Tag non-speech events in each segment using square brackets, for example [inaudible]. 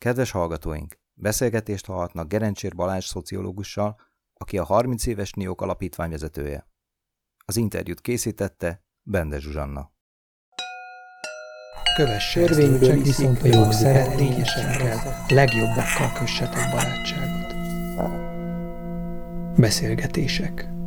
Kedves hallgatóink, beszélgetést hallhatnak Gerencsér Balázs szociológussal, aki a 30 éves NIOK alapítvány vezetője. Az interjút készítette Bende Zsuzsanna. Kövesse Törvényből viszont a jog szeretnényesekkel, legjobbakkal kössetek barátságot. Beszélgetések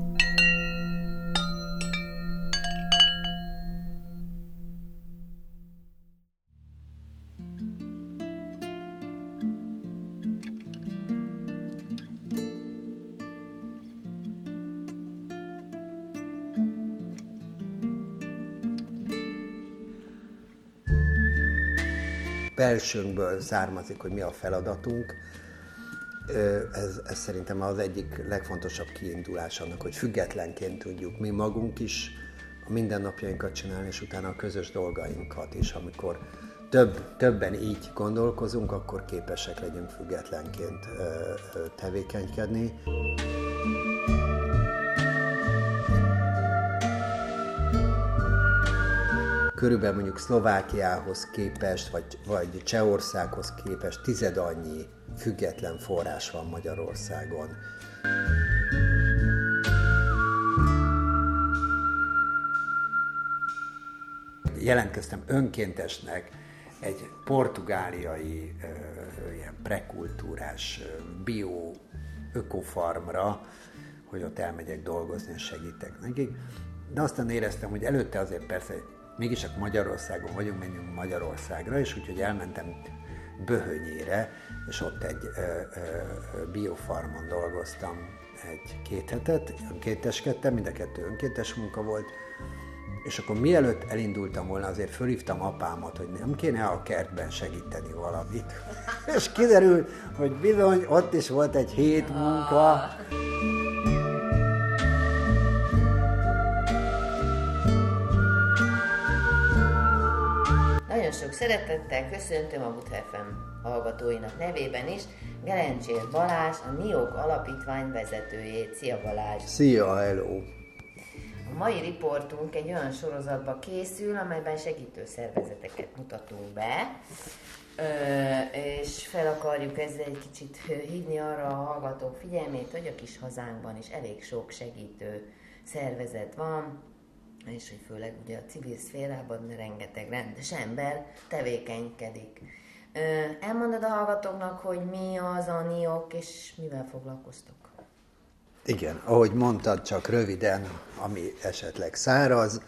belsőnkből származik, hogy mi a feladatunk. Ez, ez szerintem az egyik legfontosabb kiindulás annak, hogy függetlenként tudjuk mi magunk is a mindennapjainkat csinálni, és utána a közös dolgainkat is. Amikor több, többen így gondolkozunk, akkor képesek legyünk függetlenként tevékenykedni. Körülbelül mondjuk Szlovákiához képest, vagy, vagy Csehországhoz képest tized annyi független forrás van Magyarországon. Jelentkeztem önkéntesnek egy portugáliai ilyen prekultúrás bio ökofarmra, hogy ott elmegyek dolgozni és segítek nekik. De aztán éreztem, hogy előtte azért persze mégis csak Magyarországon vagyunk, menjünk Magyarországra, és úgyhogy elmentem Böhönyére, és ott egy ö, ö, biofarmon dolgoztam egy-két hetet, önkénteskedtem, mind a kettő önkéntes munka volt, és akkor mielőtt elindultam volna, azért fölhívtam apámat, hogy nem kéne a kertben segíteni valamit. [laughs] és kiderül, hogy bizony ott is volt egy hét munka. Sok szeretettel köszöntöm a Buthefem hallgatóinak nevében is Gelencsér Balázs, a NIOK alapítvány vezetőjét. Szia Balázs! Szia, hello! A mai riportunk egy olyan sorozatba készül, amelyben segítő szervezeteket mutatunk be, és fel akarjuk ezzel egy kicsit hívni arra a hallgatók figyelmét, hogy a kis hazánkban is elég sok segítő szervezet van, és hogy főleg ugye a civil szférában rengeteg rendes ember tevékenykedik. Elmondod a hallgatóknak, hogy mi az a NIOK, és mivel foglalkoztok? Igen, ahogy mondtad, csak röviden, ami esetleg száraz.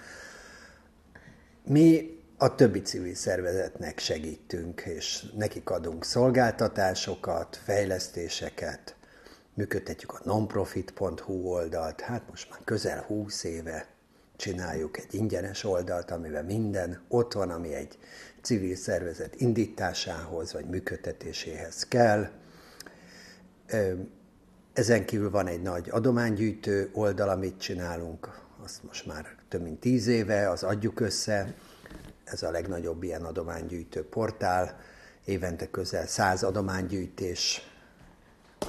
Mi a többi civil szervezetnek segítünk, és nekik adunk szolgáltatásokat, fejlesztéseket, működtetjük a nonprofit.hu oldalt, hát most már közel 20 éve csináljuk egy ingyenes oldalt, amiben minden ott van, ami egy civil szervezet indításához vagy működtetéséhez kell. Ezen kívül van egy nagy adománygyűjtő oldal, amit csinálunk, azt most már több mint tíz éve, az Adjuk Össze, ez a legnagyobb ilyen adománygyűjtő portál, évente közel száz adománygyűjtés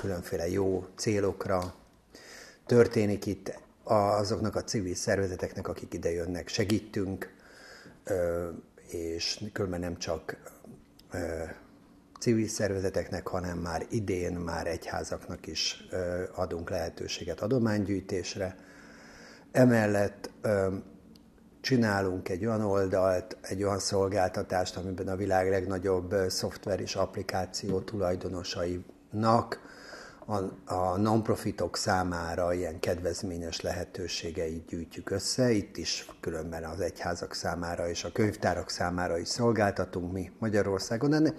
különféle jó célokra történik itt azoknak a civil szervezeteknek, akik ide jönnek, segítünk, és különben nem csak civil szervezeteknek, hanem már idén már egyházaknak is adunk lehetőséget adománygyűjtésre. Emellett csinálunk egy olyan oldalt, egy olyan szolgáltatást, amiben a világ legnagyobb szoftver és applikáció tulajdonosainak a, a non-profitok számára ilyen kedvezményes lehetőségeit gyűjtjük össze. Itt is különben az egyházak számára és a könyvtárak számára is szolgáltatunk mi Magyarországon. De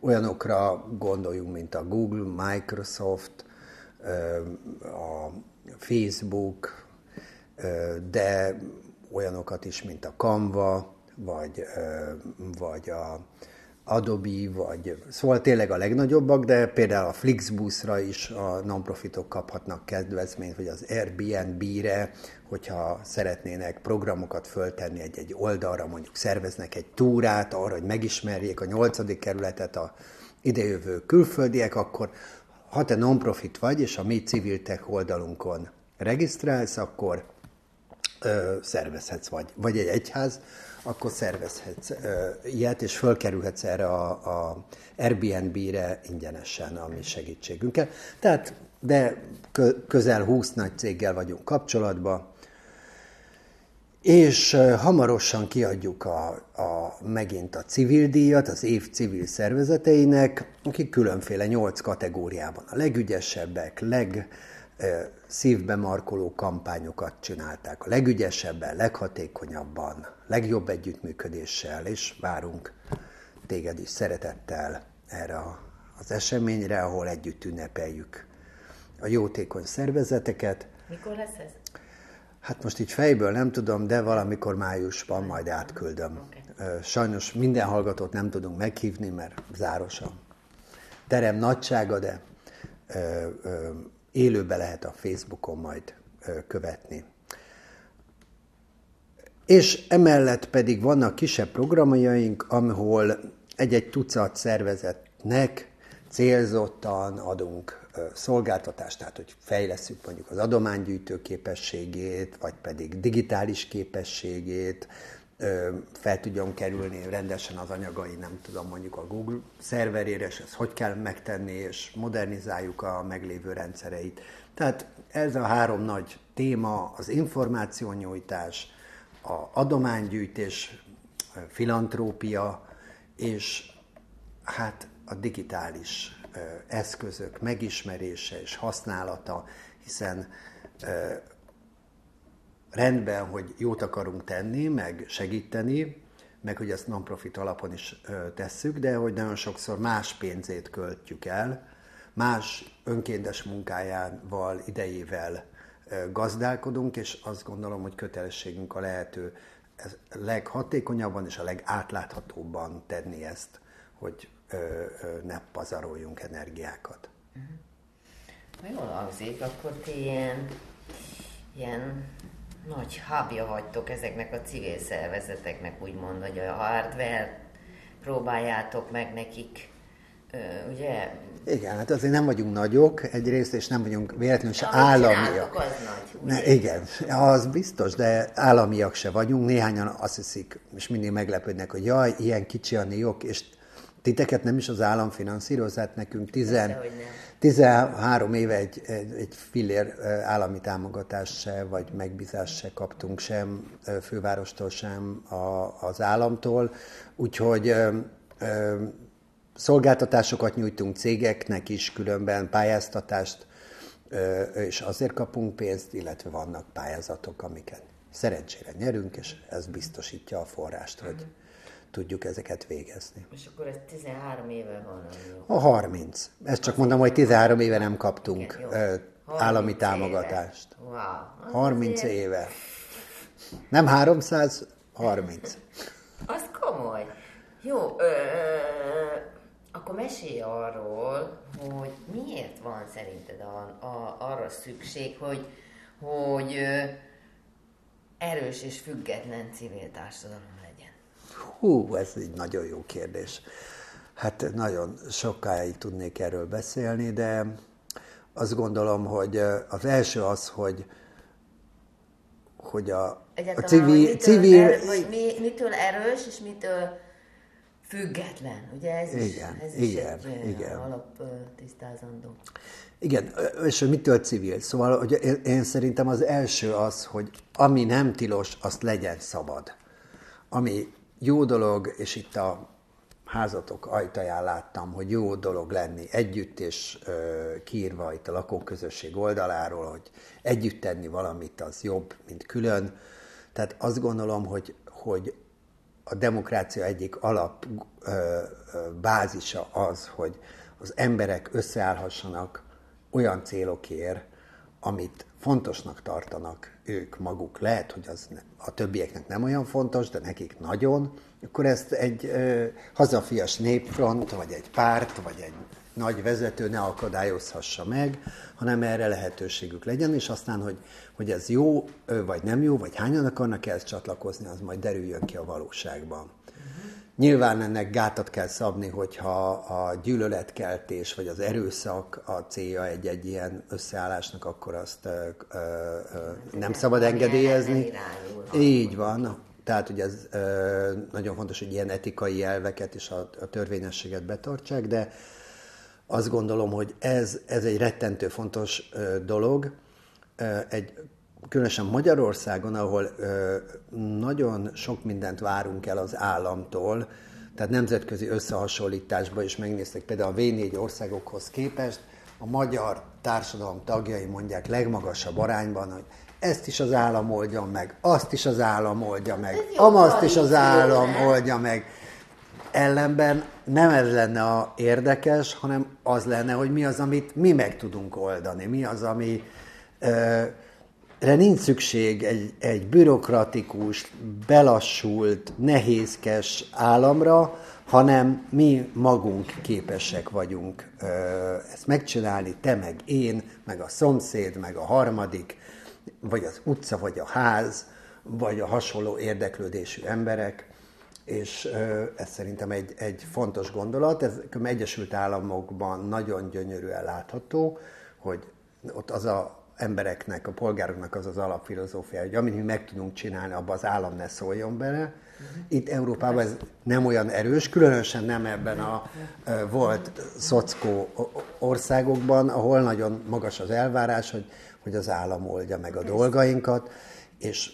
olyanokra gondoljunk, mint a Google, Microsoft, a Facebook, de olyanokat is, mint a Canva, vagy, vagy a Adobe, vagy szóval tényleg a legnagyobbak, de például a Flixbusra is a non-profitok kaphatnak kedvezményt, vagy az Airbnb-re, hogyha szeretnének programokat föltenni egy-egy oldalra, mondjuk szerveznek egy túrát arra, hogy megismerjék a nyolcadik kerületet a idejövő külföldiek, akkor ha te non-profit vagy, és a mi civil oldalunkon regisztrálsz, akkor szervezhetsz, vagy, vagy egy egyház, akkor szervezhetsz ö, ilyet, és fölkerülhetsz erre a, a Airbnb-re ingyenesen a mi segítségünkkel. Tehát, de közel 20 nagy céggel vagyunk kapcsolatban, és hamarosan kiadjuk a, a, megint a civil díjat az év civil szervezeteinek, akik különféle nyolc kategóriában a legügyesebbek, leg szívbe markoló kampányokat csinálták. A legügyesebben, leghatékonyabban, legjobb együttműködéssel, és várunk téged is szeretettel erre az eseményre, ahol együtt ünnepeljük a jótékony szervezeteket. Mikor lesz ez? Hát most így fejből nem tudom, de valamikor májusban majd átküldöm. Okay. Sajnos minden hallgatót nem tudunk meghívni, mert záros a terem nagysága, de élőbe lehet a Facebookon majd követni. És emellett pedig vannak kisebb programjaink, ahol egy-egy tucat szervezetnek célzottan adunk szolgáltatást, tehát hogy fejleszünk mondjuk az adománygyűjtő képességét, vagy pedig digitális képességét, fel tudjon kerülni rendesen az anyagai, nem tudom, mondjuk a Google szerverére, és ezt hogy kell megtenni, és modernizáljuk a meglévő rendszereit. Tehát ez a három nagy téma, az információnyújtás, a adománygyűjtés, filantrópia, és hát a digitális eszközök megismerése és használata, hiszen rendben, hogy jót akarunk tenni, meg segíteni, meg hogy ezt non-profit alapon is tesszük, de hogy nagyon sokszor más pénzét költjük el, más önkéntes munkájával, idejével gazdálkodunk, és azt gondolom, hogy kötelességünk a lehető leghatékonyabban és a legátláthatóbban tenni ezt, hogy ne pazaroljunk energiákat. Ha jól hangzik, akkor ti ilyen, ilyen nagy hubja vagytok ezeknek a civil szervezeteknek, úgymond, hogy a hardware próbáljátok meg nekik, ugye? Igen, hát azért nem vagyunk nagyok egyrészt, és nem vagyunk véletlenül se államiak. az nagy, ne, igen, az biztos, de államiak se vagyunk. Néhányan azt hiszik, és mindig meglepődnek, hogy jaj, ilyen kicsi a NIOK, és Titeket nem is az állam finanszíroz, hát nekünk tizen, 13 éve egy, egy, fillér állami támogatást se, vagy megbízást se kaptunk sem fővárostól, sem a, az államtól. Úgyhogy ö, ö, szolgáltatásokat nyújtunk cégeknek is, különben pályáztatást, ö, és azért kapunk pénzt, illetve vannak pályázatok, amiket szerencsére nyerünk, és ez biztosítja a forrást, hogy tudjuk ezeket végezni. És akkor ez 13 éve van? A 30. Ezt csak mondom, hogy 13 éve nem kaptunk Igen, állami támogatást. Wow. 30 azért... éve. Nem 300, 30. Az komoly. Jó, ö, ö, akkor mesélj arról, hogy miért van szerinted a, a, arra szükség, hogy, hogy erős és független civil társadalom Hú, ez egy nagyon jó kérdés. Hát nagyon sokáig tudnék erről beszélni, de azt gondolom, hogy az első az, hogy hogy a, a civil... Mitől, civil... Er, vagy mi, mitől erős, és mitől független. Ugye ez igen, is, ez igen, is egy igen. alap tisztázandó. Igen, és hogy mitől civil? Szóval hogy én, én szerintem az első az, hogy ami nem tilos, azt legyen szabad. Ami jó dolog, és itt a házatok ajtaján láttam, hogy jó dolog lenni együtt, és ö, kiírva itt a lakóközösség oldaláról, hogy együtt tenni valamit az jobb, mint külön. Tehát azt gondolom, hogy, hogy a demokrácia egyik alap ö, ö, bázisa az, hogy az emberek összeállhassanak olyan célokért, amit fontosnak tartanak ők maguk. Lehet, hogy az a többieknek nem olyan fontos, de nekik nagyon, akkor ezt egy ö, hazafias népfront, vagy egy párt, vagy egy nagy vezető ne akadályozhassa meg, hanem erre lehetőségük legyen, és aztán, hogy, hogy ez jó, vagy nem jó, vagy hányan akarnak ehhez csatlakozni, az majd derüljön ki a valóságban. Nyilván ennek gátat kell szabni, hogyha a gyűlöletkeltés vagy az erőszak a célja egy-egy ilyen összeállásnak, akkor azt ö, ö, ö, nem szabad engedélyezni. Így van. Tehát ugye ez ö, nagyon fontos, hogy ilyen etikai elveket és a, a törvényességet betartsák, de azt gondolom, hogy ez, ez egy rettentő fontos ö, dolog. Egy különösen Magyarországon, ahol ö, nagyon sok mindent várunk el az államtól, tehát nemzetközi összehasonlításban is megnéztek például a V4 országokhoz képest, a magyar társadalom tagjai mondják legmagasabb arányban, hogy ezt is az állam oldja meg, azt is az állam oldja meg, amazt is az állam oldja meg. Ellenben nem ez lenne a érdekes, hanem az lenne, hogy mi az, amit mi meg tudunk oldani, mi az, ami ö, erre nincs szükség egy, egy bürokratikus, belassult, nehézkes államra, hanem mi magunk képesek vagyunk ö, ezt megcsinálni, te meg én, meg a szomszéd, meg a harmadik, vagy az utca, vagy a ház, vagy a hasonló érdeklődésű emberek, és ö, ez szerintem egy, egy fontos gondolat. Ez Egyesült Államokban nagyon gyönyörűen látható, hogy ott az a embereknek, a polgároknak az az alapfilozófia, hogy amit mi meg tudunk csinálni, abban az állam ne szóljon bele. Itt Európában ez nem olyan erős, különösen nem ebben a volt szockó országokban, ahol nagyon magas az elvárás, hogy, hogy az állam oldja meg a dolgainkat, és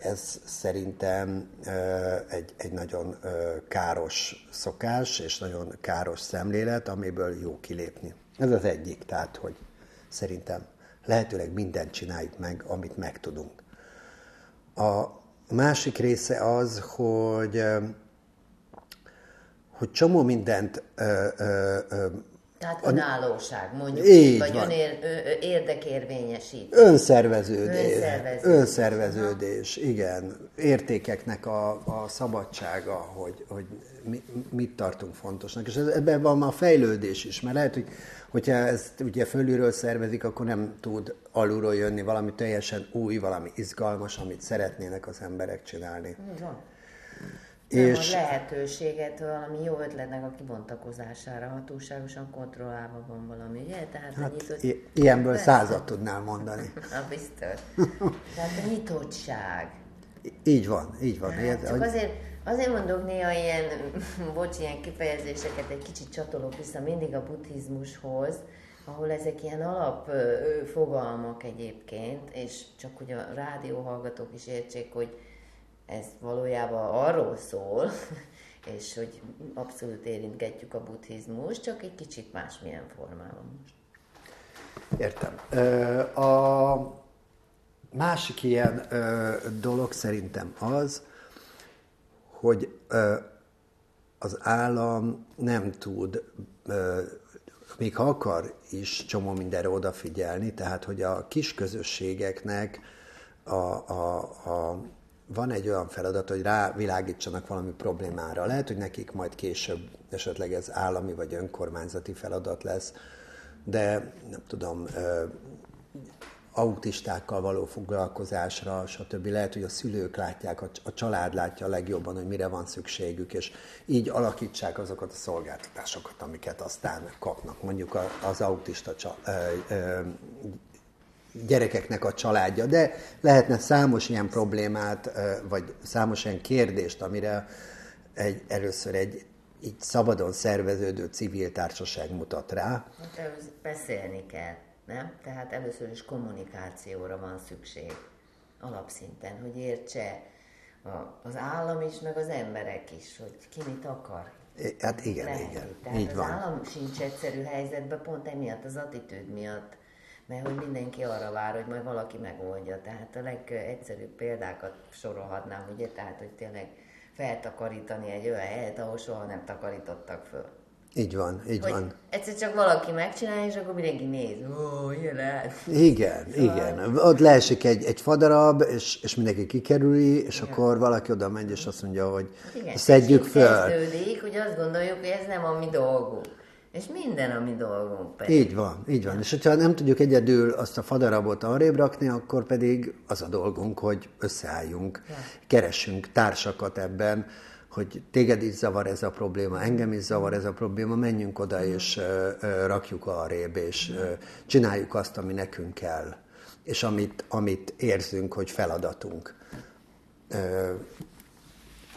ez szerintem egy, egy nagyon káros szokás, és nagyon káros szemlélet, amiből jó kilépni. Ez az egyik, tehát, hogy szerintem lehetőleg mindent csináljuk meg, amit megtudunk. A másik része az, hogy, hogy csomó mindent tehát önállóság, mondjuk, így vagy van. önér, érdekérvényesítés. Önszerveződés. Önszerveződés, önszerveződés igen. Értékeknek a, a szabadsága, hogy, hogy mi, mit tartunk fontosnak. És ebben van a fejlődés is, mert lehet, hogy hogyha ezt ugye fölülről szervezik, akkor nem tud alulról jönni valami teljesen új, valami izgalmas, amit szeretnének az emberek csinálni. van. És nem a lehetőséget valami jó ötletnek a kibontakozására, ha túlságosan kontrollálva van valami, ugye? Tehát hát, nyitott... i- ilyenből Persze. százat tudnál mondani. [laughs] Na, biztos. [laughs] Tehát a nyitottság. Így van, így van. Hát, csak azért, azért mondok néha ilyen, [laughs] bocs, ilyen kifejezéseket, egy kicsit csatolok vissza mindig a buddhizmushoz, ahol ezek ilyen alap fogalmak egyébként, és csak hogy a rádióhallgatók is értsék, hogy ez valójában arról szól, [laughs] és hogy abszolút érintgetjük a buddhizmus, csak egy kicsit másmilyen formában most. Értem. A másik ilyen dolog szerintem az, hogy az állam nem tud, még ha akar is csomó mindenre odafigyelni, tehát hogy a kis közösségeknek a, a, a van egy olyan feladat, hogy rávilágítsanak valami problémára. Lehet, hogy nekik majd később esetleg ez állami vagy önkormányzati feladat lesz, de nem tudom, autistákkal való foglalkozásra, stb. Lehet, hogy a szülők látják, a család látja a legjobban, hogy mire van szükségük, és így alakítsák azokat a szolgáltatásokat, amiket aztán kapnak, mondjuk az autista gyerekeknek a családja, de lehetne számos ilyen problémát, vagy számos ilyen kérdést, amire egy, először egy így szabadon szerveződő civil társaság mutat rá. Hát beszélni kell, nem? Tehát először is kommunikációra van szükség alapszinten, hogy értse az állam is, meg az emberek is, hogy ki mit akar. Hát igen, Lehet. igen. Tehát így az van. állam sincs egyszerű helyzetben, pont emiatt az attitűd miatt mert hogy mindenki arra vár, hogy majd valaki megoldja. Tehát a legegyszerűbb példákat sorolhatnám, ugye, tehát hogy tényleg feltakarítani egy olyan helyet, ahol soha nem takarítottak föl. Így van, így hogy van. Egyszer csak valaki megcsinálja, és akkor mindenki néz. Ó, ilyen lehet. Igen, szóval... igen. Ott leesik egy, egy fadarab, és, és mindenki kikerüli, és igen. akkor valaki oda megy, és azt mondja, hogy igen, szedjük föl. Kezdődik, hogy azt gondoljuk, hogy ez nem a mi dolgunk. És minden a mi dolgunk pedig. Így van, így van. És hogyha nem tudjuk egyedül azt a fadarabot arrébb rakni, akkor pedig az a dolgunk, hogy összeálljunk, ja. keressünk társakat ebben, hogy téged is zavar ez a probléma, engem is zavar ez a probléma, menjünk oda és rakjuk arrébb, és csináljuk azt, ami nekünk kell, és amit, amit érzünk, hogy feladatunk.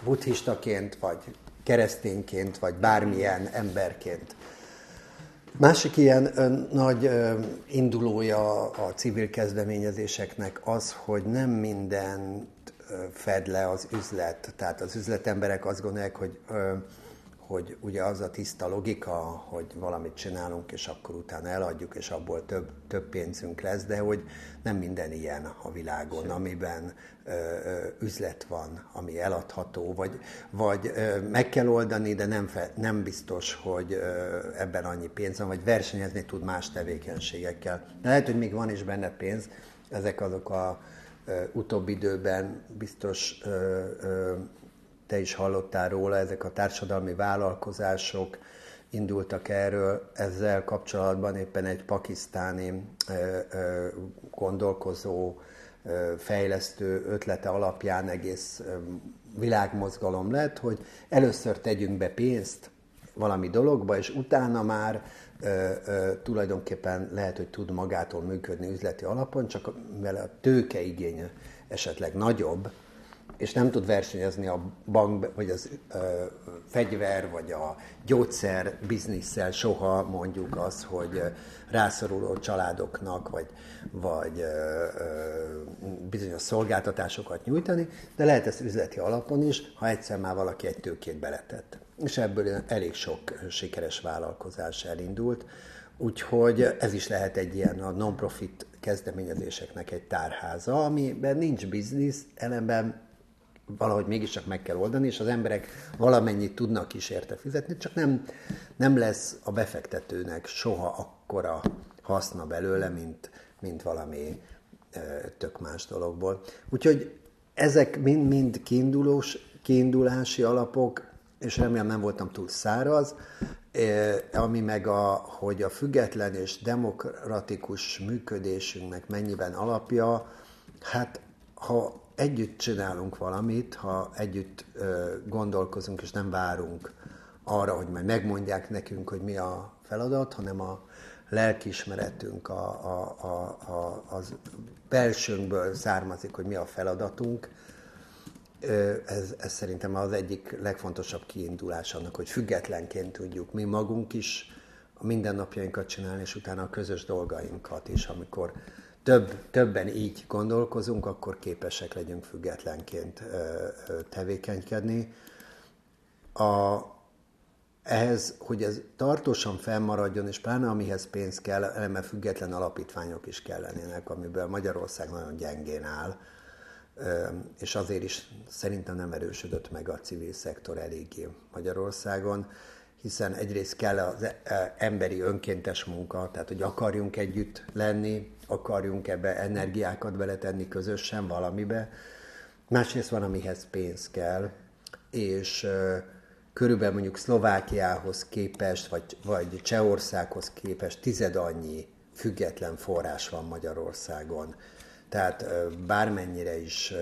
Buddhistaként, vagy keresztényként, vagy bármilyen emberként. Másik ilyen nagy indulója a civil kezdeményezéseknek az, hogy nem mindent ö, fed le az üzlet. Tehát az üzletemberek azt gondolják, hogy hogy ugye az a tiszta logika, hogy valamit csinálunk, és akkor utána eladjuk, és abból több, több pénzünk lesz, de hogy nem minden ilyen a világon, amiben ö, üzlet van, ami eladható, vagy, vagy ö, meg kell oldani, de nem, fe, nem biztos, hogy ö, ebben annyi pénz van, vagy versenyezni tud más tevékenységekkel. De lehet, hogy még van is benne pénz, ezek azok a utóbbi időben biztos te is hallottál róla, ezek a társadalmi vállalkozások indultak erről, ezzel kapcsolatban éppen egy pakisztáni gondolkozó, fejlesztő ötlete alapján egész világmozgalom lett, hogy először tegyünk be pénzt valami dologba, és utána már ö, ö, tulajdonképpen lehet, hogy tud magától működni üzleti alapon, csak vele a tőke igénye esetleg nagyobb, és nem tud versenyezni a bank, vagy az ö, fegyver, vagy a gyógyszer bizniszsel soha mondjuk az, hogy rászoruló családoknak, vagy, vagy ö, ö, bizonyos szolgáltatásokat nyújtani, de lehet ezt üzleti alapon is, ha egyszer már valaki egy tőkét beletett. És ebből elég sok sikeres vállalkozás elindult, úgyhogy ez is lehet egy ilyen a non-profit kezdeményezéseknek egy tárháza, amiben nincs biznisz, ellenben valahogy mégiscsak meg kell oldani, és az emberek valamennyit tudnak is érte fizetni, csak nem, nem lesz a befektetőnek soha akkora haszna belőle, mint, mint valami ö, tök más dologból. Úgyhogy ezek mind-mind kiindulós, kiindulási alapok, és remélem nem voltam túl száraz, ami meg a, hogy a független és demokratikus működésünknek mennyiben alapja, hát ha együtt csinálunk valamit, ha együtt gondolkozunk, és nem várunk arra, hogy majd megmondják nekünk, hogy mi a feladat, hanem a lelkiismeretünk, a, a, a, a, az belsőnkből származik, hogy mi a feladatunk. Ez, ez szerintem az egyik legfontosabb kiindulás annak, hogy függetlenként tudjuk mi magunk is a mindennapjainkat csinálni, és utána a közös dolgainkat is, amikor több, többen így gondolkozunk, akkor képesek legyünk függetlenként tevékenykedni. A, ehhez, hogy ez tartósan fennmaradjon, és pláne amihez pénz kell, eleme független alapítványok is kellenének, amiből Magyarország nagyon gyengén áll, és azért is szerintem nem erősödött meg a civil szektor eléggé Magyarországon hiszen egyrészt kell az e, e, emberi önkéntes munka, tehát hogy akarjunk együtt lenni, akarjunk ebbe energiákat beletenni közösen valamibe. Másrészt van, amihez pénz kell, és körülbelül mondjuk Szlovákiához képest, vagy, vagy Csehországhoz képest tized annyi független forrás van Magyarországon. Tehát bármennyire is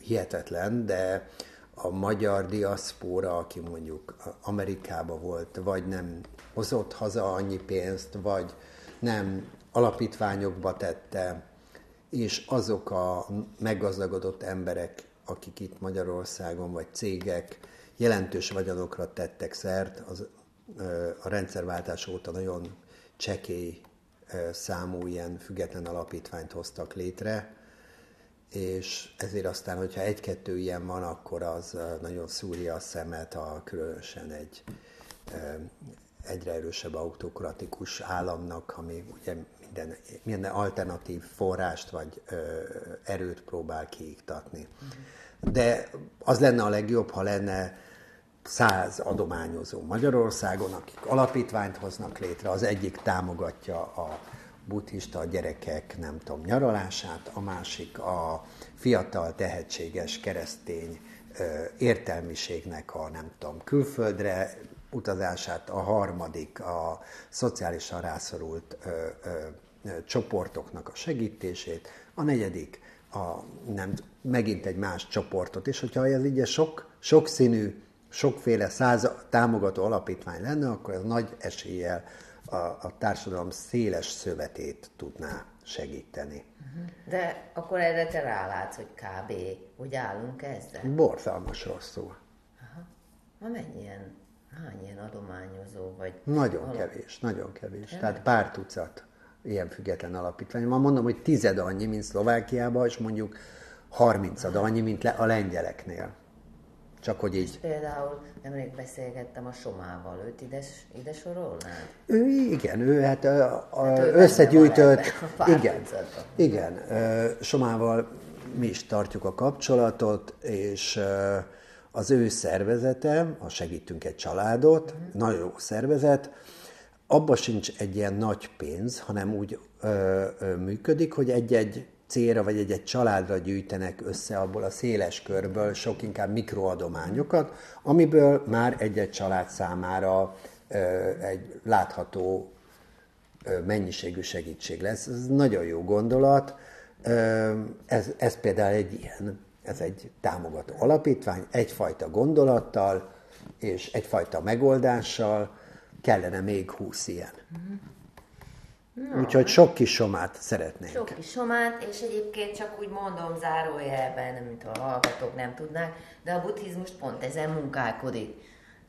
hihetetlen, de a magyar diaszpóra, aki mondjuk Amerikába volt, vagy nem hozott haza annyi pénzt, vagy nem alapítványokba tette, és azok a meggazdagodott emberek, akik itt Magyarországon, vagy cégek jelentős vagyonokra tettek szert, az, a rendszerváltás óta nagyon csekély számú ilyen független alapítványt hoztak létre, és ezért aztán, hogyha egy-kettő ilyen van, akkor az nagyon szúrja a szemet, a különösen egy egyre erősebb autokratikus államnak, ami ugye minden, minden alternatív forrást vagy ö, erőt próbál kiiktatni. De az lenne a legjobb, ha lenne száz adományozó Magyarországon, akik alapítványt hoznak létre, az egyik támogatja a buddhista gyerekek, nem tudom, nyaralását, a másik a fiatal, tehetséges keresztény értelmiségnek a, nem tudom, külföldre utazását, a harmadik a szociálisan rászorult ö, ö, csoportoknak a segítését, a negyedik a nem, megint egy más csoportot. És hogyha ez így sok, sokszínű, sokféle száz támogató alapítvány lenne, akkor ez nagy eséllyel a, a társadalom széles szövetét tudná segíteni. De akkor erre te rálátsz, hogy kb. hogy állunk ezzel? Borzalmas rosszul. Ma mennyien, hány ilyen adományozó vagy? Nagyon alap- kevés, nagyon kevés. Tehát pár tucat ilyen független alapítvány. Ma mondom, hogy tized annyi, mint Szlovákiában, és mondjuk 30 annyi, mint a lengyeleknél. Csak hogy így. Például nemrég beszélgettem a Somával, őt ide, ide sorolnád? Ő, igen, ő hát a, a Hát ő összegyűjtött, ebben a igen, tucatban. igen, Somával mi is tartjuk a kapcsolatot, és az ő szervezete, a Segítünk egy családot, nagyon jó szervezet, abba sincs egy ilyen nagy pénz, hanem úgy ö, ö, működik, hogy egy-egy célra vagy egy-egy családra gyűjtenek össze abból a széles körből sok inkább mikroadományokat, amiből már egy-egy család számára egy látható mennyiségű segítség lesz. Ez nagyon jó gondolat. Ez, ez például egy ilyen, ez egy támogató alapítvány, egyfajta gondolattal és egyfajta megoldással kellene még húsz ilyen. Úgyhogy sok kis somát szeretnénk. Sok kis somát, és egyébként csak úgy mondom zárójelben, nem mint a hallgatók nem tudnák, de a buddhizmus pont ezen munkálkodik.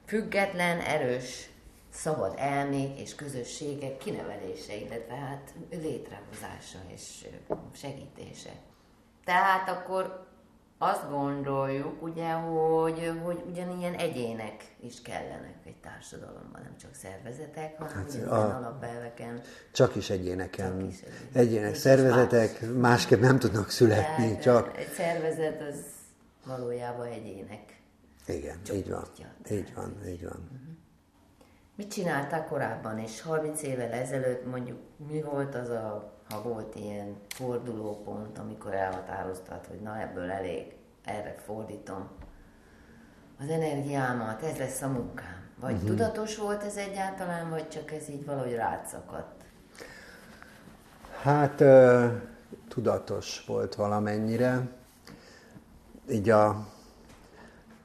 Független, erős, szabad elmék és közösségek kinevelése, illetve hát létrehozása és segítése. Tehát akkor azt gondoljuk, ugye, hogy, hogy ugyanilyen egyének is kellenek egy társadalomban, nem csak szervezetek, hanem hát a- alapelveken. Csak is egyéneken, Csak is egyének. egyének És szervezetek másképp nem tudnak születni, Tehát, csak Egy szervezet az valójában egyének. igen, így van, csoportja. így van, így van. Mit csináltál korábban, és 30 évvel ezelőtt mondjuk mi volt az a, ha volt ilyen fordulópont, amikor elhatároztad, hogy na ebből elég, erre fordítom az energiámat, ez lesz a munkám. Vagy uh-huh. tudatos volt ez egyáltalán, vagy csak ez így valahogy rátszakadt? Hát tudatos volt valamennyire. Így a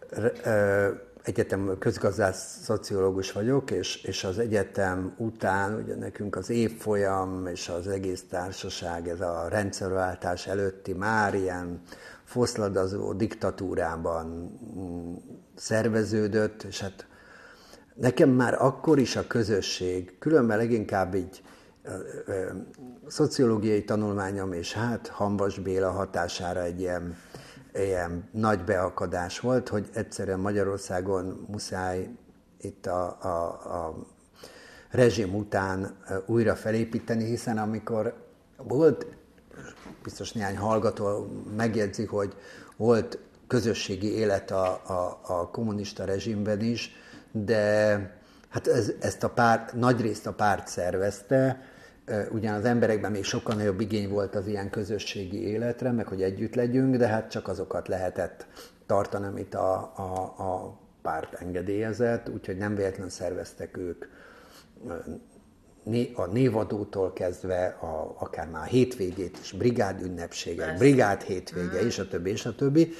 re- egyetem közgazdász szociológus vagyok, és, és az egyetem után ugye nekünk az évfolyam és az egész társaság, ez a rendszerváltás előtti már ilyen foszladozó diktatúrában mm, szerveződött, és hát Nekem már akkor is a közösség, különben leginkább így szociológiai tanulmányom, és hát Hanvas Béla hatására egy ilyen, ilyen nagy beakadás volt, hogy egyszerűen Magyarországon muszáj itt a, a, a rezsim után újra felépíteni, hiszen amikor volt, biztos néhány hallgató megjegyzi, hogy volt közösségi élet a, a, a kommunista rezsimben is, de hát ez, ezt a párt, nagyrészt a párt szervezte, ugyan az emberekben még sokkal nagyobb igény volt az ilyen közösségi életre, meg hogy együtt legyünk, de hát csak azokat lehetett tartani, amit a, a, a párt engedélyezett, úgyhogy nem véletlenül szerveztek ők a névadótól kezdve, a, akár már a hétvégét is, brigád ünnepségek, brigád hétvége, és a többi, és a többi.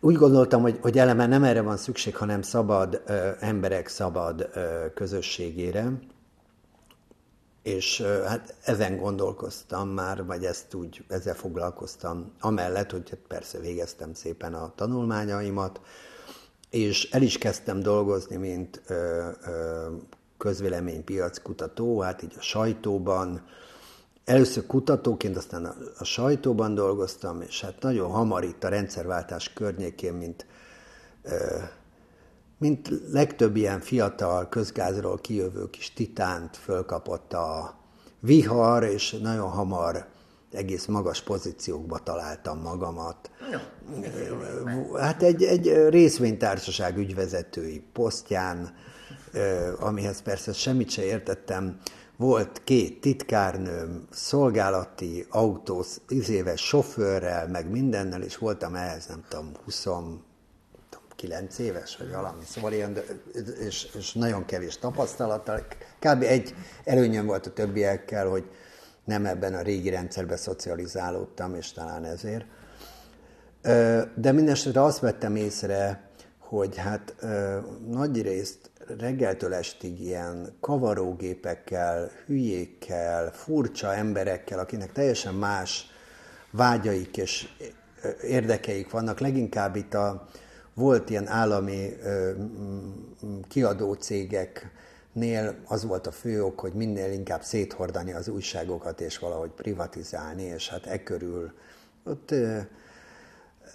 Úgy gondoltam, hogy, hogy eleme nem erre van szükség, hanem szabad ö, emberek szabad ö, közösségére, és hát ezen gondolkoztam már, vagy ezt úgy, ezzel foglalkoztam, amellett, hogy hát persze végeztem szépen a tanulmányaimat, és el is kezdtem dolgozni, mint ö, ö, közvéleménypiackutató, hát így a sajtóban, Először kutatóként, aztán a, a sajtóban dolgoztam, és hát nagyon hamar itt a rendszerváltás környékén, mint, ö, mint legtöbb ilyen fiatal közgázról kijövő kis titánt fölkapott a vihar, és nagyon hamar egész magas pozíciókba találtam magamat. Hát egy, egy részvénytársaság ügyvezetői posztján, amihez persze semmit se értettem, volt két titkárnőm, szolgálati autó, éves sofőrrel, meg mindennel, és voltam ehhez, nem tudom, 29 éves, vagy valami, szóval ilyen, és, és nagyon kevés tapasztalattal. Kb. egy előnyöm volt a többiekkel, hogy nem ebben a régi rendszerben szocializálódtam, és talán ezért. De mindesetre azt vettem észre, hogy hát nagy részt reggeltől estig ilyen kavarógépekkel, hülyékkel, furcsa emberekkel, akinek teljesen más vágyaik és érdekeik vannak. Leginkább itt a, volt ilyen állami kiadó cégeknél az volt a fő ok, hogy minél inkább széthordani az újságokat és valahogy privatizálni, és hát e körül ott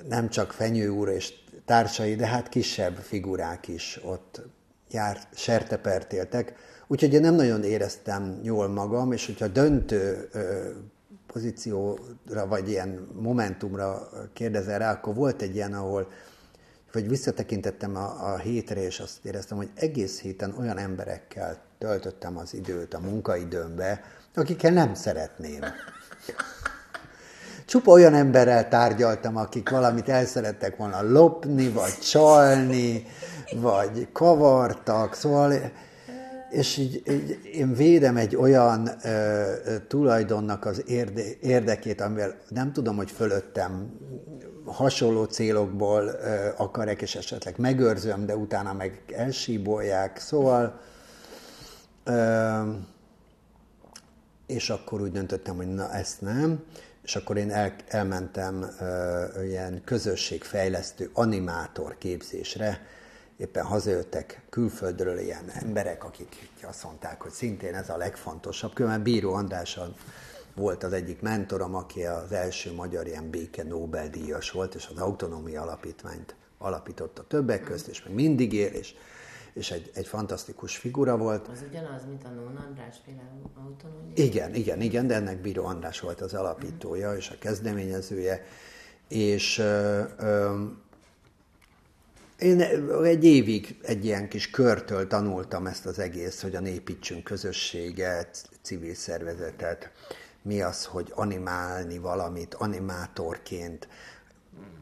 nem csak Fenyő úr és társai, de hát kisebb figurák is ott jár, sertepertéltek. Úgyhogy én nem nagyon éreztem jól magam, és hogyha döntő pozícióra, vagy ilyen momentumra kérdezel rá, akkor volt egy ilyen, ahol vagy visszatekintettem a, a hétre, és azt éreztem, hogy egész héten olyan emberekkel töltöttem az időt a munkaidőmbe, akikkel nem szeretném. Csupa olyan emberrel tárgyaltam, akik valamit el szerettek volna lopni, vagy csalni, vagy kavartak, szóval és így, így én védem egy olyan ö, tulajdonnak az érde, érdekét, amivel nem tudom, hogy fölöttem hasonló célokból ö, akarek, és esetleg megőrzöm, de utána meg elsíbolják. Szóval ö, és akkor úgy döntöttem, hogy na ezt nem, és akkor én el, elmentem ö, ilyen közösségfejlesztő animátor képzésre, éppen hazajöttek külföldről ilyen emberek, akik azt mondták, hogy szintén ez a legfontosabb. Különben Bíró András volt az egyik mentorom, aki az első magyar ilyen béke Nobel-díjas volt, és az Autonómia Alapítványt alapította többek közt, és még mindig él, és, és egy, egy fantasztikus figura volt. Az ugyanaz, mint a Nón András féle autonómia? Igen, igen, igen, de ennek Bíró András volt az alapítója és a kezdeményezője, és ö, ö, én egy évig egy ilyen kis körtől tanultam ezt az egész, hogy a építsünk közösséget, civil szervezetet, mi az, hogy animálni valamit, animátorként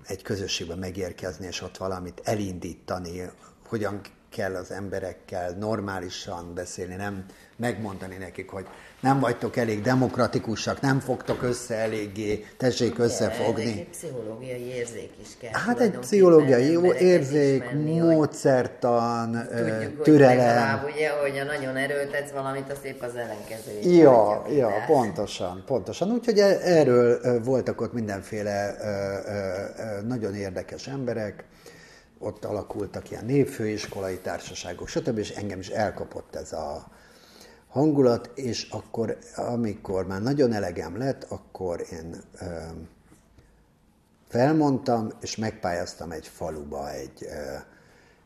egy közösségbe megérkezni, és ott valamit elindítani, hogyan kell az emberekkel normálisan beszélni, nem megmondani nekik, hogy nem vagytok elég demokratikusak, nem fogtok össze eléggé, tessék Igen, összefogni. Egy pszichológiai érzék is kell. Hát egy pszichológiai érzék, ismerni, módszertan, tudjuk, türelem. Hogy ugye, hogy a nagyon erőltetsz valamit, az épp az ellenkező. Ja, ja, pontosan, pontosan. Úgyhogy e- erről voltak ott mindenféle nagyon érdekes emberek, ott alakultak ilyen névfőiskolai társaságok, stb. és engem is elkapott ez a, hangulat, és akkor, amikor már nagyon elegem lett, akkor én ö, felmondtam, és megpályáztam egy faluba egy, ö,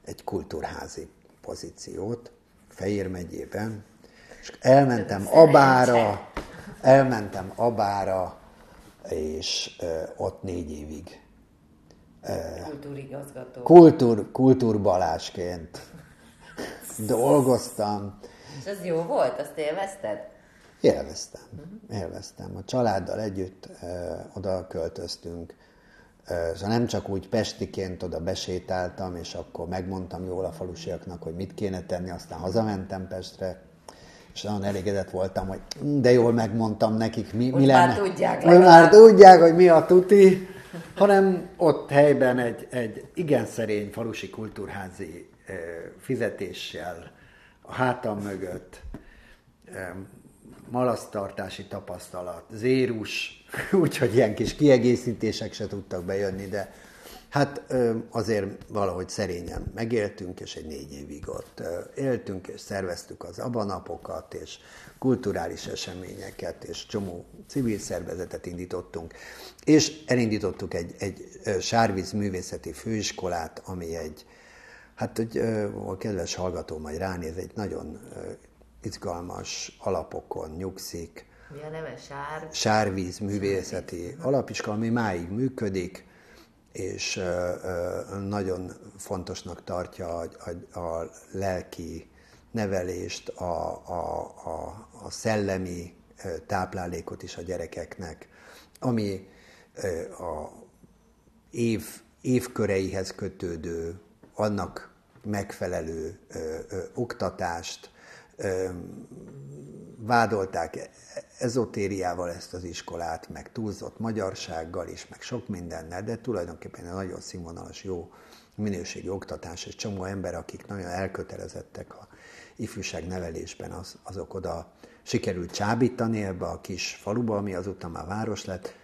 egy kultúrházi pozíciót, Fejér megyében, és elmentem Abára, elmentem Abára, és ö, ott négy évig kultúrigazgató. Kultúr, kultúrbalásként dolgoztam, és ez jó volt? Azt élvezted? Élveztem. Uh-huh. Élveztem. A családdal együtt ö, oda költöztünk. Szóval nem csak úgy pestiként oda besétáltam, és akkor megmondtam jól a falusiaknak, hogy mit kéne tenni, aztán hazamentem Pestre, és nagyon elégedett voltam, hogy de jól megmondtam nekik, mi, mi lenne. Már tudják, Most már tudják, hogy mi a tuti, hanem ott helyben egy, egy igen szerény falusi kultúrházi fizetéssel a hátam mögött, malasztartási tapasztalat, zérus, [laughs] úgyhogy ilyen kis kiegészítések se tudtak bejönni, de hát azért valahogy szerényen megéltünk, és egy négy évig ott éltünk, és szerveztük az abanapokat, és kulturális eseményeket, és csomó civil szervezetet indítottunk, és elindítottuk egy, egy sárvíz művészeti főiskolát, ami egy Hát, hogy a kedves hallgató majd ránéz, egy nagyon izgalmas alapokon nyugszik. Mi a neve? Sár? Sárvíz művészeti alapiskola, ami máig működik, és nagyon fontosnak tartja a, a, a lelki nevelést, a, a, a, a szellemi táplálékot is a gyerekeknek, ami a év, évköreihez kötődő annak megfelelő ö, ö, oktatást, ö, vádolták ezotériával ezt az iskolát, meg túlzott magyarsággal is, meg sok mindennel, de tulajdonképpen egy nagyon színvonalas, jó minőségi oktatás, és csomó ember, akik nagyon elkötelezettek a ifjúság nevelésben, az, azok oda sikerült csábítani ebbe a kis faluba, ami azóta már város lett,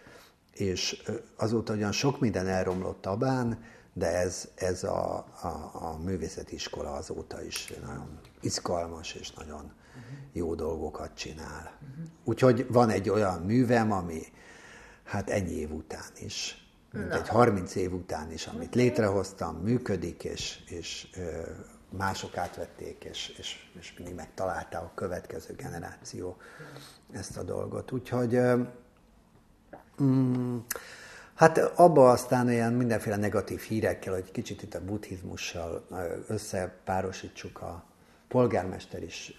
és azóta ugyan sok minden elromlott Tabán, de ez, ez a, a, a művészeti iskola azóta is nagyon izgalmas és nagyon jó dolgokat csinál. Úgyhogy van egy olyan művem, ami hát ennyi év után is, mint egy 30 év után is, amit létrehoztam, működik, és, és mások átvették, és, és, és mindig megtalálta a következő generáció ezt a dolgot. Úgyhogy mm, hát abba aztán ilyen mindenféle negatív hírekkel, hogy kicsit itt a buddhizmussal összepárosítsuk a polgármester is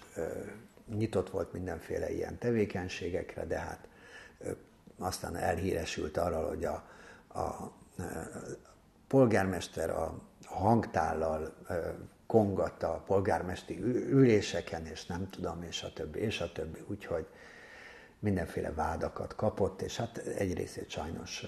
nyitott volt mindenféle ilyen tevékenységekre, de hát aztán elhíresült arról, hogy a, a polgármester a hangtállal kongatta a polgármesti üléseken, és nem tudom, és a többi, és a többi, úgyhogy mindenféle vádakat kapott, és hát egy részét sajnos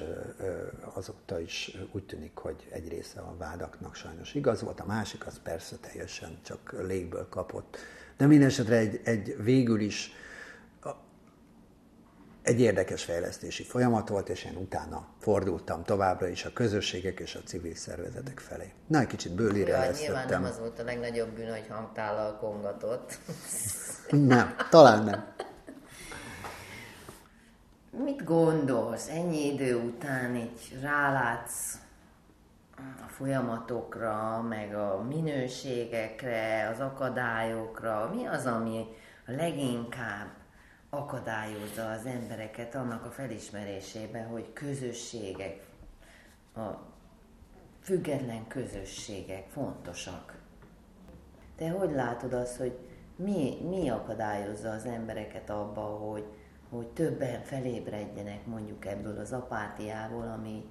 azóta is úgy tűnik, hogy egy része a vádaknak sajnos igaz volt, a másik az persze teljesen csak légből kapott. De minden esetre egy, egy végül is egy érdekes fejlesztési folyamat volt, és én utána fordultam továbbra is a közösségek és a civil szervezetek felé. Na, egy kicsit bőlire ja, Nyilván nem az volt a legnagyobb bűn, hogy hangtállal kongatott. Nem, talán nem. Mit gondolsz, ennyi idő után így rálátsz a folyamatokra, meg a minőségekre, az akadályokra, mi az, ami a leginkább akadályozza az embereket annak a felismerésébe, hogy közösségek, a független közösségek fontosak. Te hogy látod azt, hogy mi, mi akadályozza az embereket abba, hogy, hogy többen felébredjenek mondjuk ebből az apátiából, ami,